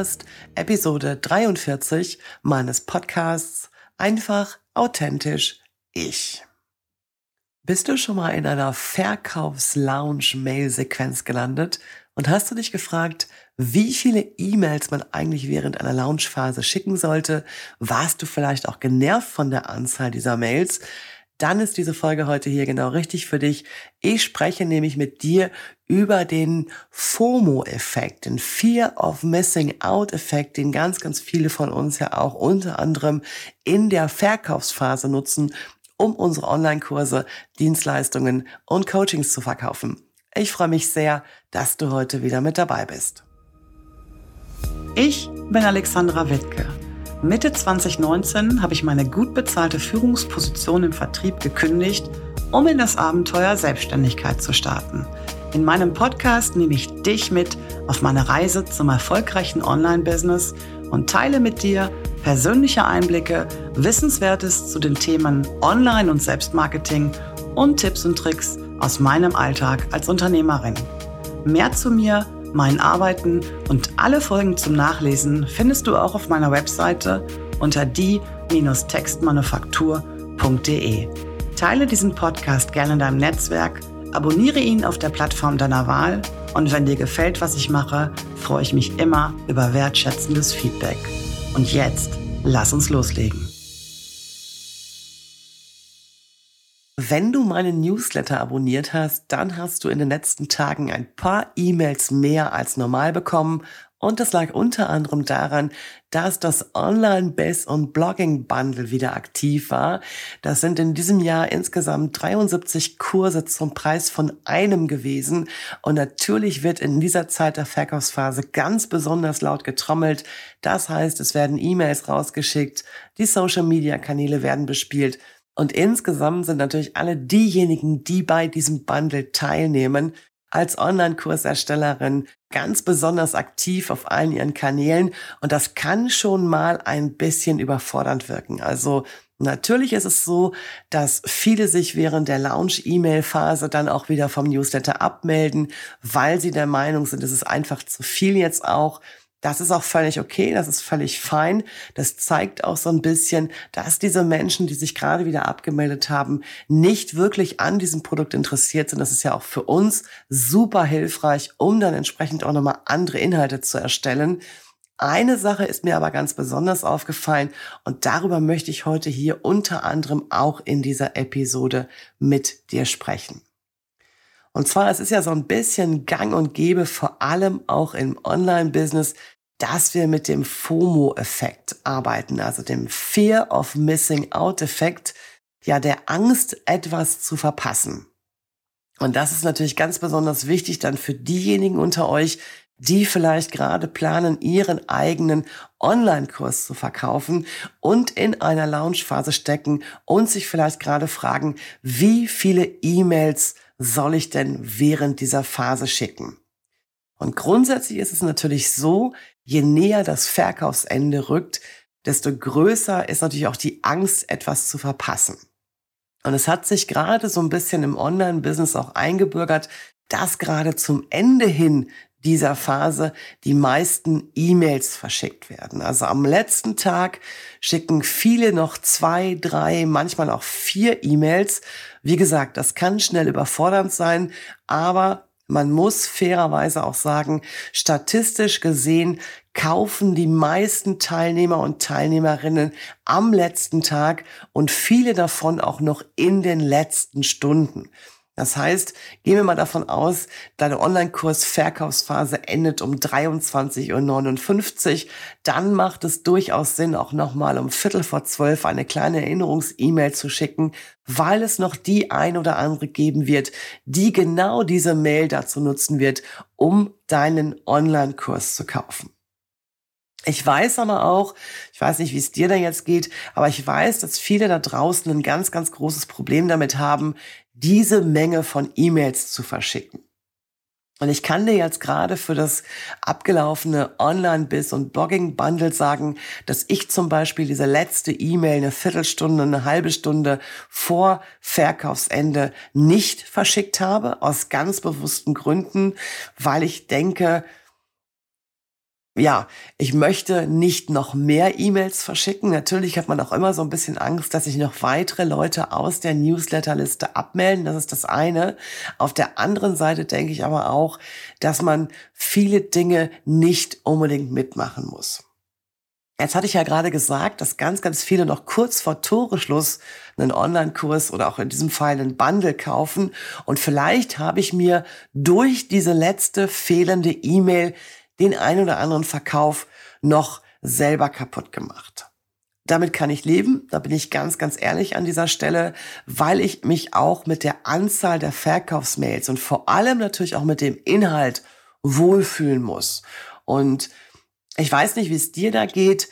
hörst Episode 43 meines Podcasts Einfach authentisch ich. Bist du schon mal in einer Verkaufs-Lounge-Mail-Sequenz gelandet und hast du dich gefragt, wie viele E-Mails man eigentlich während einer Launchphase schicken sollte? Warst du vielleicht auch genervt von der Anzahl dieser Mails? Dann ist diese Folge heute hier genau richtig für dich. Ich spreche nämlich mit dir über den FOMO-Effekt, den Fear of Missing Out-Effekt, den ganz, ganz viele von uns ja auch unter anderem in der Verkaufsphase nutzen, um unsere Online-Kurse, Dienstleistungen und Coachings zu verkaufen. Ich freue mich sehr, dass du heute wieder mit dabei bist. Ich bin Alexandra Wittke Mitte 2019 habe ich meine gut bezahlte Führungsposition im Vertrieb gekündigt, um in das Abenteuer Selbstständigkeit zu starten. In meinem Podcast nehme ich dich mit auf meine Reise zum erfolgreichen Online-Business und teile mit dir persönliche Einblicke, Wissenswertes zu den Themen Online- und Selbstmarketing und Tipps und Tricks aus meinem Alltag als Unternehmerin. Mehr zu mir mein Arbeiten und alle Folgen zum Nachlesen findest du auch auf meiner Webseite unter die-textmanufaktur.de. Teile diesen Podcast gerne in deinem Netzwerk, abonniere ihn auf der Plattform deiner Wahl und wenn dir gefällt, was ich mache, freue ich mich immer über wertschätzendes Feedback. Und jetzt, lass uns loslegen. Wenn du meinen Newsletter abonniert hast, dann hast du in den letzten Tagen ein paar E-Mails mehr als normal bekommen. Und das lag unter anderem daran, dass das Online-Base und Blogging-Bundle wieder aktiv war. Das sind in diesem Jahr insgesamt 73 Kurse zum Preis von einem gewesen. Und natürlich wird in dieser Zeit der Verkaufsphase ganz besonders laut getrommelt. Das heißt, es werden E-Mails rausgeschickt, die Social-Media-Kanäle werden bespielt. Und insgesamt sind natürlich alle diejenigen, die bei diesem Bundle teilnehmen, als Online-Kurserstellerin ganz besonders aktiv auf allen ihren Kanälen. Und das kann schon mal ein bisschen überfordernd wirken. Also Natürlich ist es so, dass viele sich während der Launch-E-Mail-Phase dann auch wieder vom Newsletter abmelden, weil sie der Meinung sind, es ist einfach zu viel jetzt auch. Das ist auch völlig okay, das ist völlig fein. Das zeigt auch so ein bisschen, dass diese Menschen, die sich gerade wieder abgemeldet haben, nicht wirklich an diesem Produkt interessiert sind. Das ist ja auch für uns super hilfreich, um dann entsprechend auch nochmal andere Inhalte zu erstellen. Eine Sache ist mir aber ganz besonders aufgefallen und darüber möchte ich heute hier unter anderem auch in dieser Episode mit dir sprechen. Und zwar, es ist ja so ein bisschen gang und gäbe, vor allem auch im Online-Business, dass wir mit dem FOMO-Effekt arbeiten, also dem Fear of Missing Out-Effekt, ja, der Angst, etwas zu verpassen. Und das ist natürlich ganz besonders wichtig dann für diejenigen unter euch, die vielleicht gerade planen, ihren eigenen Online-Kurs zu verkaufen und in einer Launchphase stecken und sich vielleicht gerade fragen, wie viele E-Mails soll ich denn während dieser Phase schicken? Und grundsätzlich ist es natürlich so, je näher das Verkaufsende rückt, desto größer ist natürlich auch die Angst, etwas zu verpassen. Und es hat sich gerade so ein bisschen im Online-Business auch eingebürgert, dass gerade zum Ende hin dieser Phase die meisten E-Mails verschickt werden. Also am letzten Tag schicken viele noch zwei, drei, manchmal auch vier E-Mails. Wie gesagt, das kann schnell überfordernd sein, aber man muss fairerweise auch sagen, statistisch gesehen kaufen die meisten Teilnehmer und Teilnehmerinnen am letzten Tag und viele davon auch noch in den letzten Stunden. Das heißt, gehen wir mal davon aus, deine Online-Kurs Verkaufsphase endet um 23.59 Uhr. Dann macht es durchaus Sinn, auch nochmal um Viertel vor zwölf eine kleine Erinnerungs-E-Mail zu schicken, weil es noch die ein oder andere geben wird, die genau diese Mail dazu nutzen wird, um deinen Online-Kurs zu kaufen. Ich weiß aber auch, ich weiß nicht, wie es dir da jetzt geht, aber ich weiß, dass viele da draußen ein ganz, ganz großes Problem damit haben, diese Menge von E-Mails zu verschicken. Und ich kann dir jetzt gerade für das abgelaufene Online-Biz und Blogging-Bundle sagen, dass ich zum Beispiel diese letzte E-Mail eine Viertelstunde, eine halbe Stunde vor Verkaufsende nicht verschickt habe, aus ganz bewussten Gründen, weil ich denke, ja, ich möchte nicht noch mehr E-Mails verschicken. Natürlich hat man auch immer so ein bisschen Angst, dass sich noch weitere Leute aus der Newsletterliste abmelden. Das ist das eine. Auf der anderen Seite denke ich aber auch, dass man viele Dinge nicht unbedingt mitmachen muss. Jetzt hatte ich ja gerade gesagt, dass ganz, ganz viele noch kurz vor Toreschluss einen Online-Kurs oder auch in diesem Fall einen Bundle kaufen. Und vielleicht habe ich mir durch diese letzte fehlende E-Mail den ein oder anderen Verkauf noch selber kaputt gemacht. Damit kann ich leben, da bin ich ganz, ganz ehrlich an dieser Stelle, weil ich mich auch mit der Anzahl der Verkaufsmails und vor allem natürlich auch mit dem Inhalt wohlfühlen muss. Und ich weiß nicht, wie es dir da geht.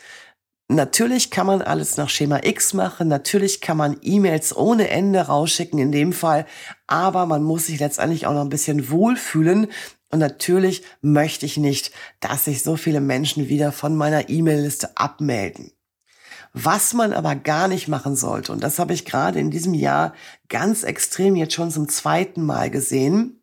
Natürlich kann man alles nach Schema X machen, natürlich kann man E-Mails ohne Ende rausschicken in dem Fall, aber man muss sich letztendlich auch noch ein bisschen wohlfühlen, und natürlich möchte ich nicht, dass sich so viele Menschen wieder von meiner E-Mail-Liste abmelden. Was man aber gar nicht machen sollte, und das habe ich gerade in diesem Jahr ganz extrem jetzt schon zum zweiten Mal gesehen,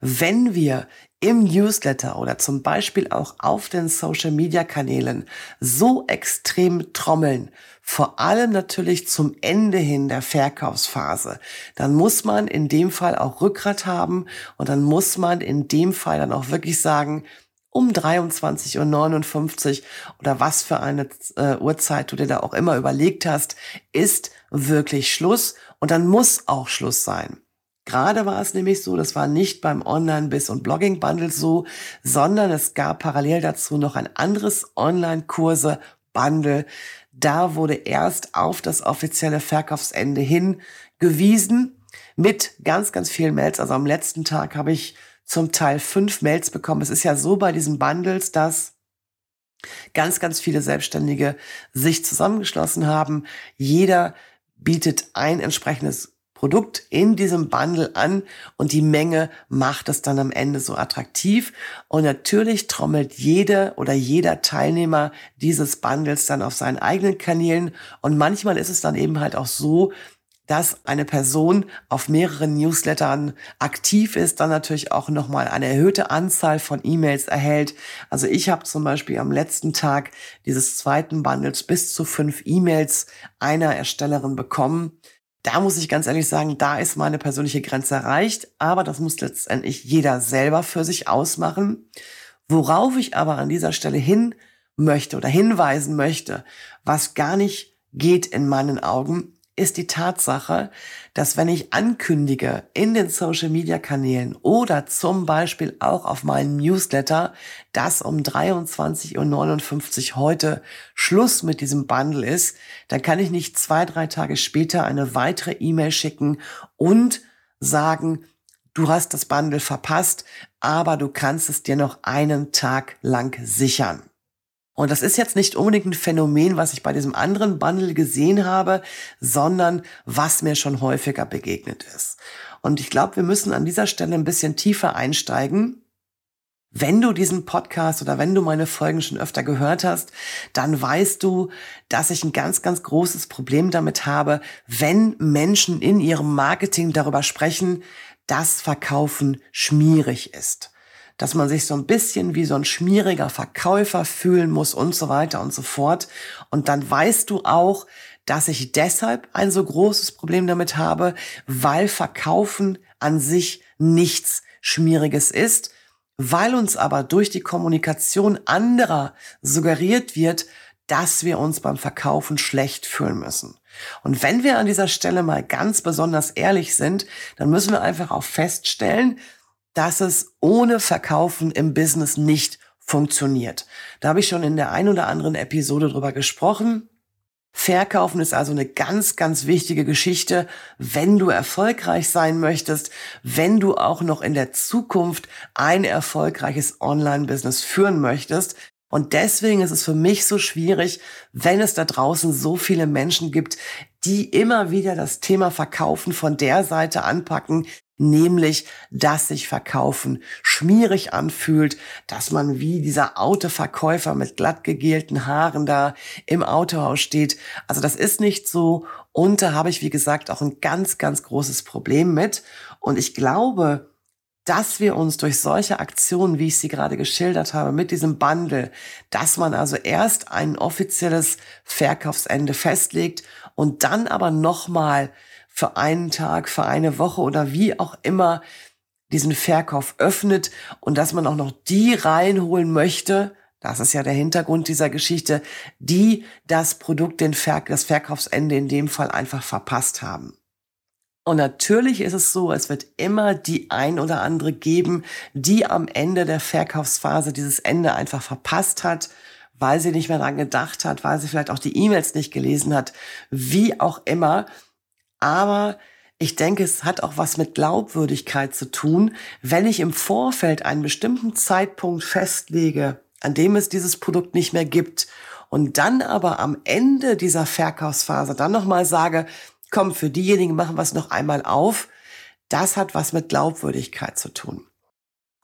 wenn wir im Newsletter oder zum Beispiel auch auf den Social-Media-Kanälen so extrem trommeln, vor allem natürlich zum Ende hin der Verkaufsphase, dann muss man in dem Fall auch Rückgrat haben und dann muss man in dem Fall dann auch wirklich sagen, um 23.59 Uhr oder was für eine äh, Uhrzeit du dir da auch immer überlegt hast, ist wirklich Schluss und dann muss auch Schluss sein. Gerade war es nämlich so, das war nicht beim Online-Biss und Blogging-Bundle so, sondern es gab parallel dazu noch ein anderes Online-Kurse-Bundle. Da wurde erst auf das offizielle Verkaufsende hingewiesen mit ganz, ganz vielen Mails. Also am letzten Tag habe ich zum Teil fünf Mails bekommen. Es ist ja so bei diesen Bundles, dass ganz, ganz viele Selbstständige sich zusammengeschlossen haben. Jeder bietet ein entsprechendes Produkt in diesem Bundle an und die Menge macht es dann am Ende so attraktiv. Und natürlich trommelt jede oder jeder Teilnehmer dieses Bundles dann auf seinen eigenen Kanälen. Und manchmal ist es dann eben halt auch so, dass eine Person auf mehreren Newslettern aktiv ist, dann natürlich auch nochmal eine erhöhte Anzahl von E-Mails erhält. Also ich habe zum Beispiel am letzten Tag dieses zweiten Bundles bis zu fünf E-Mails einer Erstellerin bekommen da muss ich ganz ehrlich sagen, da ist meine persönliche Grenze erreicht, aber das muss letztendlich jeder selber für sich ausmachen. Worauf ich aber an dieser Stelle hin möchte oder hinweisen möchte, was gar nicht geht in meinen Augen, ist die Tatsache, dass wenn ich ankündige in den Social Media Kanälen oder zum Beispiel auch auf meinem Newsletter, dass um 23.59 Uhr heute Schluss mit diesem Bundle ist, dann kann ich nicht zwei, drei Tage später eine weitere E-Mail schicken und sagen, du hast das Bundle verpasst, aber du kannst es dir noch einen Tag lang sichern. Und das ist jetzt nicht unbedingt ein Phänomen, was ich bei diesem anderen Bundle gesehen habe, sondern was mir schon häufiger begegnet ist. Und ich glaube, wir müssen an dieser Stelle ein bisschen tiefer einsteigen. Wenn du diesen Podcast oder wenn du meine Folgen schon öfter gehört hast, dann weißt du, dass ich ein ganz, ganz großes Problem damit habe, wenn Menschen in ihrem Marketing darüber sprechen, dass Verkaufen schmierig ist dass man sich so ein bisschen wie so ein schmieriger Verkäufer fühlen muss und so weiter und so fort. Und dann weißt du auch, dass ich deshalb ein so großes Problem damit habe, weil Verkaufen an sich nichts Schmieriges ist, weil uns aber durch die Kommunikation anderer suggeriert wird, dass wir uns beim Verkaufen schlecht fühlen müssen. Und wenn wir an dieser Stelle mal ganz besonders ehrlich sind, dann müssen wir einfach auch feststellen, dass es ohne Verkaufen im Business nicht funktioniert. Da habe ich schon in der ein oder anderen Episode drüber gesprochen. Verkaufen ist also eine ganz, ganz wichtige Geschichte, wenn du erfolgreich sein möchtest, wenn du auch noch in der Zukunft ein erfolgreiches Online-Business führen möchtest. Und deswegen ist es für mich so schwierig, wenn es da draußen so viele Menschen gibt, die immer wieder das Thema Verkaufen von der Seite anpacken, nämlich dass sich Verkaufen schmierig anfühlt, dass man wie dieser Autoverkäufer mit glatt gegelten Haaren da im Autohaus steht. Also das ist nicht so und da habe ich, wie gesagt, auch ein ganz, ganz großes Problem mit. Und ich glaube, dass wir uns durch solche Aktionen, wie ich sie gerade geschildert habe, mit diesem Bundle, dass man also erst ein offizielles Verkaufsende festlegt und dann aber nochmal für einen Tag, für eine Woche oder wie auch immer diesen Verkauf öffnet und dass man auch noch die reinholen möchte, das ist ja der Hintergrund dieser Geschichte, die das Produkt, den Ver das Verkaufsende in dem Fall einfach verpasst haben. Und natürlich ist es so, es wird immer die ein oder andere geben, die am Ende der Verkaufsphase dieses Ende einfach verpasst hat, weil sie nicht mehr dran gedacht hat, weil sie vielleicht auch die E-Mails nicht gelesen hat, wie auch immer. Aber ich denke, es hat auch was mit Glaubwürdigkeit zu tun, wenn ich im Vorfeld einen bestimmten Zeitpunkt festlege, an dem es dieses Produkt nicht mehr gibt und dann aber am Ende dieser Verkaufsphase dann nochmal sage, komm, für diejenigen machen wir es noch einmal auf. Das hat was mit Glaubwürdigkeit zu tun.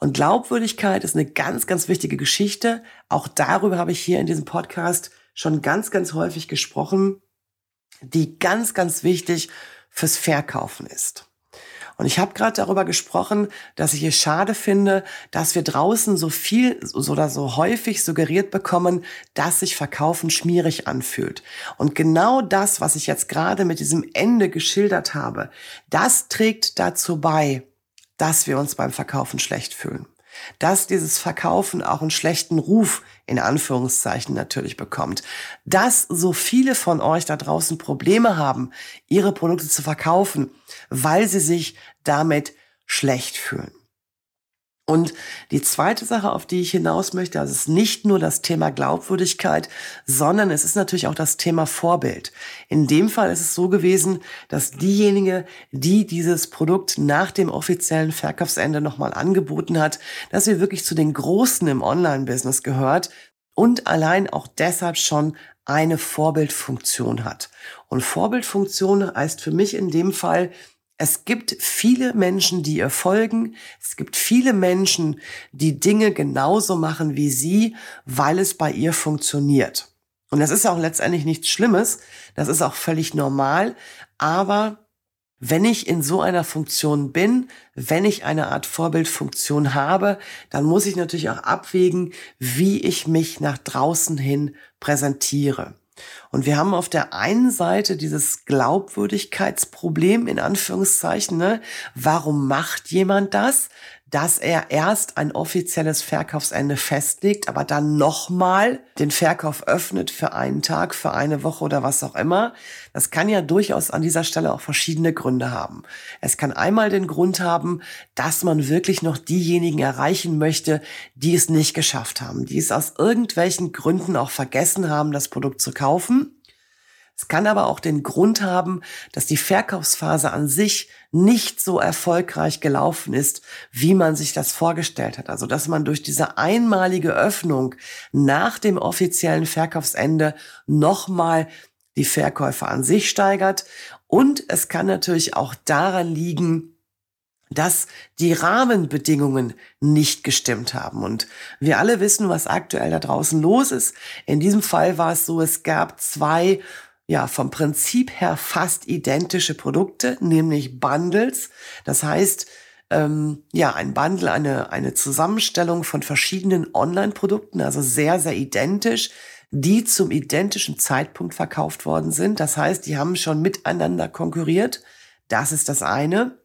Und Glaubwürdigkeit ist eine ganz, ganz wichtige Geschichte. Auch darüber habe ich hier in diesem Podcast schon ganz, ganz häufig gesprochen, die ganz, ganz wichtig fürs Verkaufen ist. Und ich habe gerade darüber gesprochen, dass ich es schade finde, dass wir draußen so viel oder so häufig suggeriert bekommen, dass sich Verkaufen schmierig anfühlt. Und genau das, was ich jetzt gerade mit diesem Ende geschildert habe, das trägt dazu bei, dass wir uns beim Verkaufen schlecht fühlen dass dieses Verkaufen auch einen schlechten Ruf in Anführungszeichen natürlich bekommt, dass so viele von euch da draußen Probleme haben, ihre Produkte zu verkaufen, weil sie sich damit schlecht fühlen. Und die zweite Sache, auf die ich hinaus möchte, also es ist nicht nur das Thema Glaubwürdigkeit, sondern es ist natürlich auch das Thema Vorbild. In dem Fall ist es so gewesen, dass diejenige, die dieses Produkt nach dem offiziellen Verkaufsende nochmal angeboten hat, dass sie wirklich zu den Großen im Online-Business gehört und allein auch deshalb schon eine Vorbildfunktion hat. Und Vorbildfunktion heißt für mich in dem Fall, es gibt viele Menschen, die ihr folgen. Es gibt viele Menschen, die Dinge genauso machen wie sie, weil es bei ihr funktioniert. Und das ist auch letztendlich nichts Schlimmes. Das ist auch völlig normal. Aber wenn ich in so einer Funktion bin, wenn ich eine Art Vorbildfunktion habe, dann muss ich natürlich auch abwägen, wie ich mich nach draußen hin präsentiere. Und wir haben auf der einen Seite dieses Glaubwürdigkeitsproblem in Anführungszeichen. Ne? Warum macht jemand das? dass er erst ein offizielles Verkaufsende festlegt, aber dann nochmal den Verkauf öffnet für einen Tag, für eine Woche oder was auch immer. Das kann ja durchaus an dieser Stelle auch verschiedene Gründe haben. Es kann einmal den Grund haben, dass man wirklich noch diejenigen erreichen möchte, die es nicht geschafft haben, die es aus irgendwelchen Gründen auch vergessen haben, das Produkt zu kaufen es kann aber auch den Grund haben, dass die Verkaufsphase an sich nicht so erfolgreich gelaufen ist, wie man sich das vorgestellt hat. Also, dass man durch diese einmalige Öffnung nach dem offiziellen Verkaufsende nochmal die Verkäufe an sich steigert. Und es kann natürlich auch daran liegen, dass die Rahmenbedingungen nicht gestimmt haben. Und wir alle wissen, was aktuell da draußen los ist. In diesem Fall war es so, es gab zwei ja vom Prinzip her fast identische Produkte, nämlich Bundles. Das heißt, ähm, ja, ein Bundle, eine, eine Zusammenstellung von verschiedenen Online-Produkten, also sehr, sehr identisch, die zum identischen Zeitpunkt verkauft worden sind. Das heißt, die haben schon miteinander konkurriert. Das ist das eine.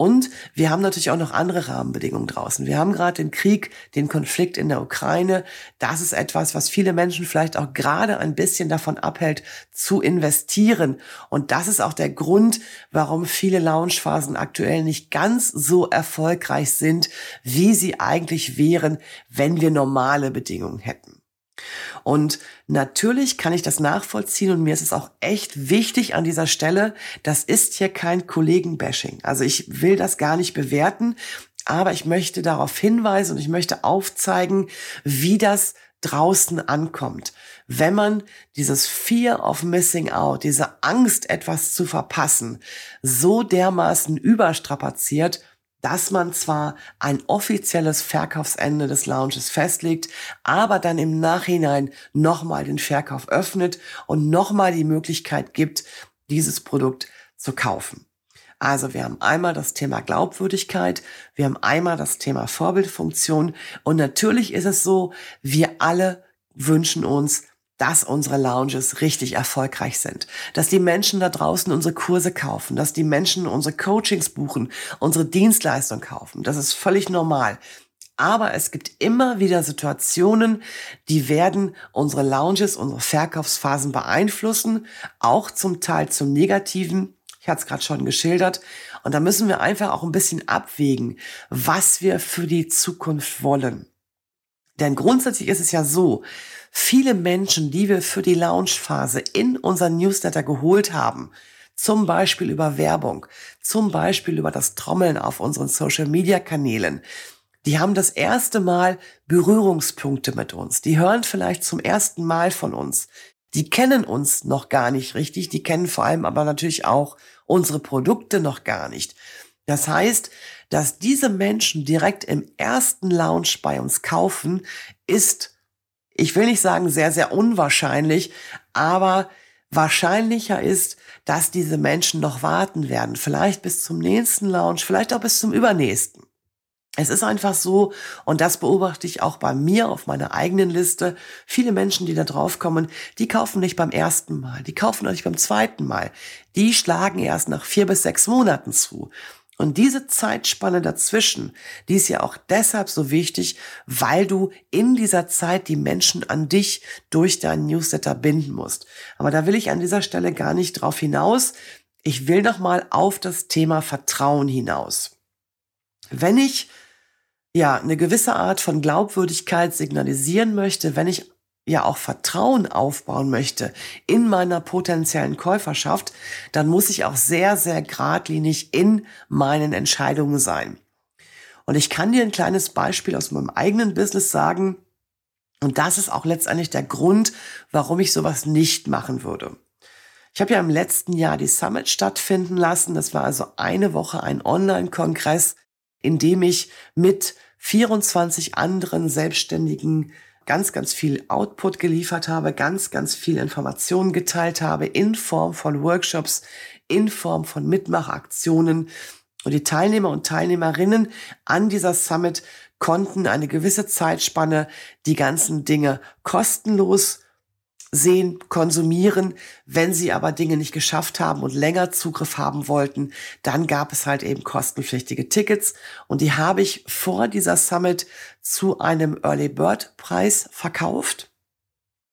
Und wir haben natürlich auch noch andere Rahmenbedingungen draußen. Wir haben gerade den Krieg, den Konflikt in der Ukraine. Das ist etwas, was viele Menschen vielleicht auch gerade ein bisschen davon abhält, zu investieren. Und das ist auch der Grund, warum viele Launchphasen aktuell nicht ganz so erfolgreich sind, wie sie eigentlich wären, wenn wir normale Bedingungen hätten. Und natürlich kann ich das nachvollziehen und mir ist es auch echt wichtig an dieser Stelle, das ist hier kein Kollegenbashing. Also ich will das gar nicht bewerten, aber ich möchte darauf hinweisen und ich möchte aufzeigen, wie das draußen ankommt. Wenn man dieses Fear of Missing Out, diese Angst, etwas zu verpassen, so dermaßen überstrapaziert, dass man zwar ein offizielles Verkaufsende des Lounges festlegt, aber dann im Nachhinein nochmal den Verkauf öffnet und nochmal die Möglichkeit gibt, dieses Produkt zu kaufen. Also wir haben einmal das Thema Glaubwürdigkeit, wir haben einmal das Thema Vorbildfunktion und natürlich ist es so, wir alle wünschen uns, dass unsere Lounges richtig erfolgreich sind, dass die Menschen da draußen unsere Kurse kaufen, dass die Menschen unsere Coachings buchen, unsere Dienstleistung kaufen. Das ist völlig normal. Aber es gibt immer wieder Situationen, die werden unsere Lounges, unsere Verkaufsphasen beeinflussen, auch zum Teil zum Negativen. Ich hatte es gerade schon geschildert. Und da müssen wir einfach auch ein bisschen abwägen, was wir für die Zukunft wollen. Denn grundsätzlich ist es ja so, viele Menschen, die wir für die Launchphase in unseren Newsletter geholt haben, zum Beispiel über Werbung, zum Beispiel über das Trommeln auf unseren Social-Media-Kanälen, die haben das erste Mal Berührungspunkte mit uns. Die hören vielleicht zum ersten Mal von uns. Die kennen uns noch gar nicht richtig. Die kennen vor allem aber natürlich auch unsere Produkte noch gar nicht. Das heißt, dass diese Menschen direkt im ersten Lounge bei uns kaufen, ist, ich will nicht sagen sehr, sehr unwahrscheinlich, aber wahrscheinlicher ist, dass diese Menschen noch warten werden. Vielleicht bis zum nächsten Lounge, vielleicht auch bis zum übernächsten. Es ist einfach so, und das beobachte ich auch bei mir auf meiner eigenen Liste. Viele Menschen, die da drauf kommen, die kaufen nicht beim ersten Mal, die kaufen auch nicht beim zweiten Mal. Die schlagen erst nach vier bis sechs Monaten zu. Und diese Zeitspanne dazwischen, die ist ja auch deshalb so wichtig, weil du in dieser Zeit die Menschen an dich durch deinen Newsletter binden musst. Aber da will ich an dieser Stelle gar nicht drauf hinaus. Ich will noch mal auf das Thema Vertrauen hinaus. Wenn ich ja eine gewisse Art von Glaubwürdigkeit signalisieren möchte, wenn ich ja auch Vertrauen aufbauen möchte in meiner potenziellen Käuferschaft, dann muss ich auch sehr, sehr geradlinig in meinen Entscheidungen sein. Und ich kann dir ein kleines Beispiel aus meinem eigenen Business sagen. Und das ist auch letztendlich der Grund, warum ich sowas nicht machen würde. Ich habe ja im letzten Jahr die Summit stattfinden lassen. Das war also eine Woche ein Online-Kongress, in dem ich mit 24 anderen Selbstständigen ganz, ganz viel Output geliefert habe, ganz, ganz viel Informationen geteilt habe in Form von Workshops, in Form von Mitmachaktionen. Und die Teilnehmer und Teilnehmerinnen an dieser Summit konnten eine gewisse Zeitspanne die ganzen Dinge kostenlos sehen, konsumieren. Wenn sie aber Dinge nicht geschafft haben und länger Zugriff haben wollten, dann gab es halt eben kostenpflichtige Tickets. Und die habe ich vor dieser Summit zu einem Early Bird Preis verkauft.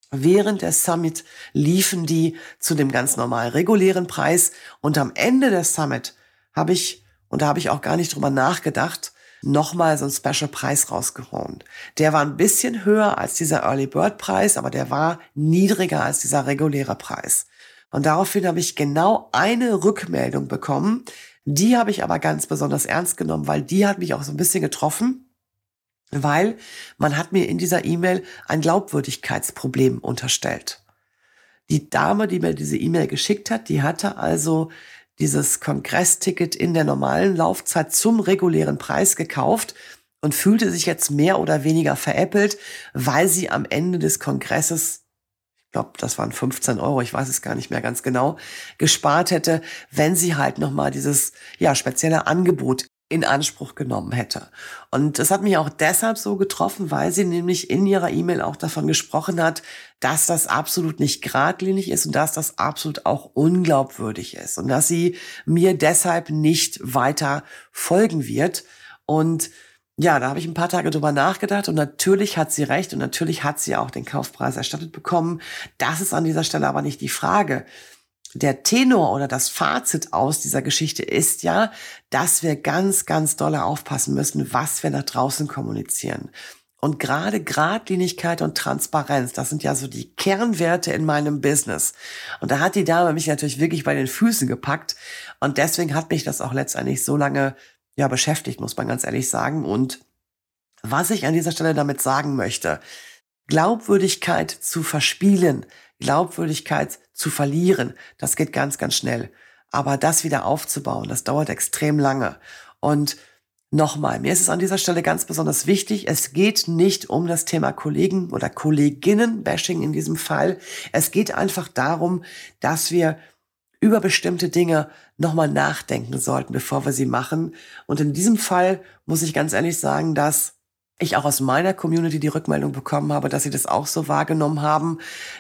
Während der Summit liefen die zu dem ganz normal regulären Preis. Und am Ende der Summit habe ich, und da habe ich auch gar nicht drüber nachgedacht, nochmal so einen Special-Preis rausgehauen. Der war ein bisschen höher als dieser Early Bird Preis, aber der war niedriger als dieser reguläre Preis. Und daraufhin habe ich genau eine Rückmeldung bekommen. Die habe ich aber ganz besonders ernst genommen, weil die hat mich auch so ein bisschen getroffen, weil man hat mir in dieser E-Mail ein Glaubwürdigkeitsproblem unterstellt. Die Dame, die mir diese E-Mail geschickt hat, die hatte also dieses Kongressticket in der normalen Laufzeit zum regulären Preis gekauft und fühlte sich jetzt mehr oder weniger veräppelt, weil sie am Ende des Kongresses ich glaube, das waren 15 Euro, ich weiß es gar nicht mehr ganz genau, gespart hätte, wenn sie halt nochmal dieses ja, spezielle Angebot in Anspruch genommen hätte. Und das hat mich auch deshalb so getroffen, weil sie nämlich in ihrer E-Mail auch davon gesprochen hat, dass das absolut nicht geradlinig ist und dass das absolut auch unglaubwürdig ist und dass sie mir deshalb nicht weiter folgen wird. Und ja, da habe ich ein paar Tage drüber nachgedacht und natürlich hat sie recht und natürlich hat sie auch den Kaufpreis erstattet bekommen. Das ist an dieser Stelle aber nicht die Frage der Tenor oder das Fazit aus dieser Geschichte ist ja, dass wir ganz, ganz dolle aufpassen müssen, was wir nach draußen kommunizieren. Und gerade Gradlinigkeit und Transparenz, das sind ja so die Kernwerte in meinem Business. Und da hat die Dame mich natürlich wirklich bei den Füßen gepackt. Und deswegen hat mich das auch letztendlich so lange ja beschäftigt, muss man ganz ehrlich sagen. Und was ich an dieser Stelle damit sagen möchte, Glaubwürdigkeit zu verspielen, Glaubwürdigkeit zu verlieren, das geht ganz, ganz schnell. Aber das wieder aufzubauen, das dauert extrem lange. Und nochmal, mir ist es an dieser Stelle ganz besonders wichtig, es geht nicht um das Thema Kollegen oder Kolleginnen-Bashing in diesem Fall. Es geht einfach darum, dass wir über bestimmte Dinge nochmal nachdenken sollten, bevor wir sie machen. Und in diesem Fall muss ich ganz ehrlich sagen, dass ich auch aus meiner Community die Rückmeldung bekommen habe, dass sie das auch so wahrgenommen haben,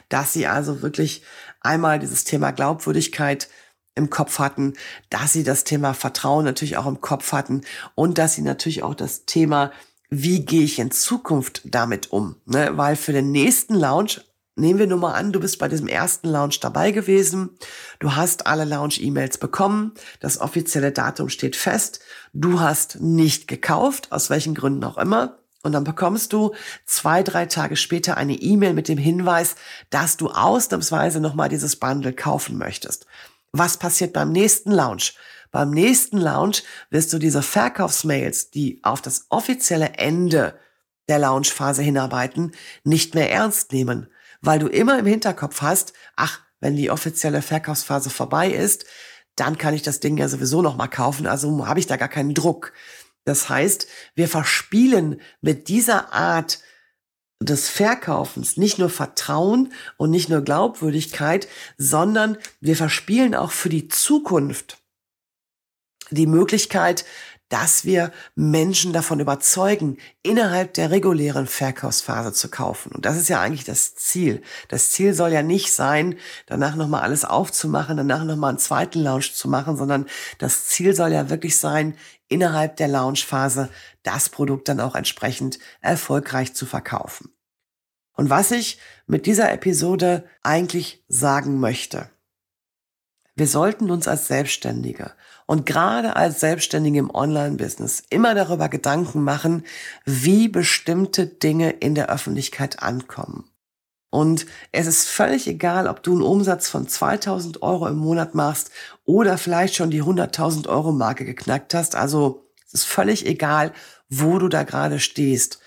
dass sie also wirklich einmal dieses Thema Glaubwürdigkeit im Kopf hatten, dass sie das Thema Vertrauen natürlich auch im Kopf hatten und dass sie natürlich auch das Thema, wie gehe ich in Zukunft damit um? Ne? Weil für den nächsten Launch, nehmen wir nur mal an, du bist bei diesem ersten Launch dabei gewesen, du hast alle Launch-E-Mails bekommen, das offizielle Datum steht fest, du hast nicht gekauft, aus welchen Gründen auch immer, und dann bekommst du zwei, drei Tage später eine E-Mail mit dem Hinweis, dass du ausnahmsweise nochmal dieses Bundle kaufen möchtest. Was passiert beim nächsten Launch? Beim nächsten Launch wirst du diese Verkaufsmails, die auf das offizielle Ende der Launchphase hinarbeiten, nicht mehr ernst nehmen, weil du immer im Hinterkopf hast, ach, wenn die offizielle Verkaufsphase vorbei ist, dann kann ich das Ding ja sowieso noch mal kaufen, also habe ich da gar keinen Druck. Das heißt, wir verspielen mit dieser Art des Verkaufens nicht nur Vertrauen und nicht nur Glaubwürdigkeit, sondern wir verspielen auch für die Zukunft die Möglichkeit, dass wir Menschen davon überzeugen, innerhalb der regulären Verkaufsphase zu kaufen. Und das ist ja eigentlich das Ziel. Das Ziel soll ja nicht sein, danach nochmal alles aufzumachen, danach nochmal einen zweiten Launch zu machen, sondern das Ziel soll ja wirklich sein, innerhalb der Launchphase das Produkt dann auch entsprechend erfolgreich zu verkaufen. Und was ich mit dieser Episode eigentlich sagen möchte, wir sollten uns als Selbstständige und gerade als Selbstständige im Online-Business immer darüber Gedanken machen, wie bestimmte Dinge in der Öffentlichkeit ankommen. Und es ist völlig egal, ob du einen Umsatz von 2000 Euro im Monat machst oder vielleicht schon die 100.000 Euro Marke geknackt hast. Also es ist völlig egal, wo du da gerade stehst.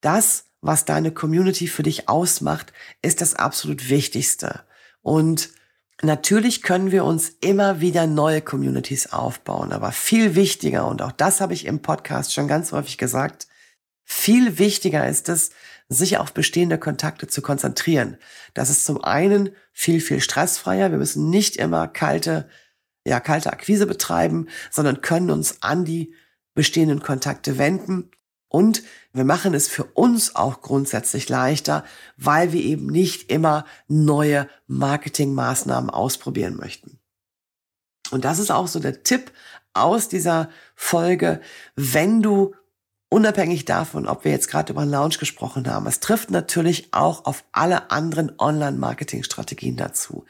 Das, was deine Community für dich ausmacht, ist das absolut Wichtigste. Und natürlich können wir uns immer wieder neue Communities aufbauen, aber viel wichtiger, und auch das habe ich im Podcast schon ganz häufig gesagt, viel wichtiger ist es, sich auf bestehende Kontakte zu konzentrieren. Das ist zum einen viel, viel stressfreier. Wir müssen nicht immer kalte, ja, kalte Akquise betreiben, sondern können uns an die bestehenden Kontakte wenden. Und wir machen es für uns auch grundsätzlich leichter, weil wir eben nicht immer neue Marketingmaßnahmen ausprobieren möchten. Und das ist auch so der Tipp aus dieser Folge, wenn du Unabhängig davon, ob wir jetzt gerade über einen Launch gesprochen haben, es trifft natürlich auch auf alle anderen Online-Marketing-Strategien dazu.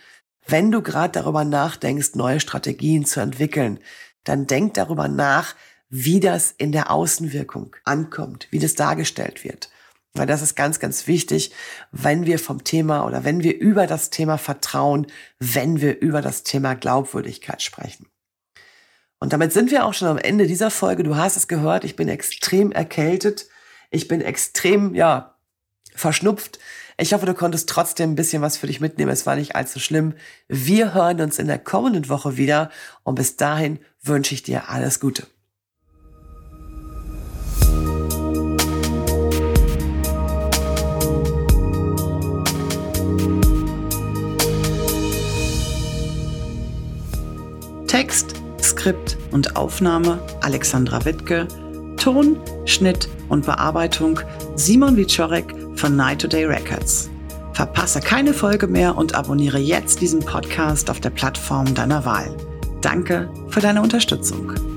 Wenn du gerade darüber nachdenkst, neue Strategien zu entwickeln, dann denk darüber nach, wie das in der Außenwirkung ankommt, wie das dargestellt wird. Weil das ist ganz, ganz wichtig, wenn wir vom Thema oder wenn wir über das Thema Vertrauen, wenn wir über das Thema Glaubwürdigkeit sprechen. Und damit sind wir auch schon am Ende dieser Folge. Du hast es gehört, ich bin extrem erkältet. Ich bin extrem, ja, verschnupft. Ich hoffe, du konntest trotzdem ein bisschen was für dich mitnehmen. Es war nicht allzu schlimm. Wir hören uns in der kommenden Woche wieder. Und bis dahin wünsche ich dir alles Gute. Skript und Aufnahme Alexandra Wittke, Ton, Schnitt und Bearbeitung Simon Wiczorek von Night Today Records. Verpasse keine Folge mehr und abonniere jetzt diesen Podcast auf der Plattform deiner Wahl. Danke für deine Unterstützung.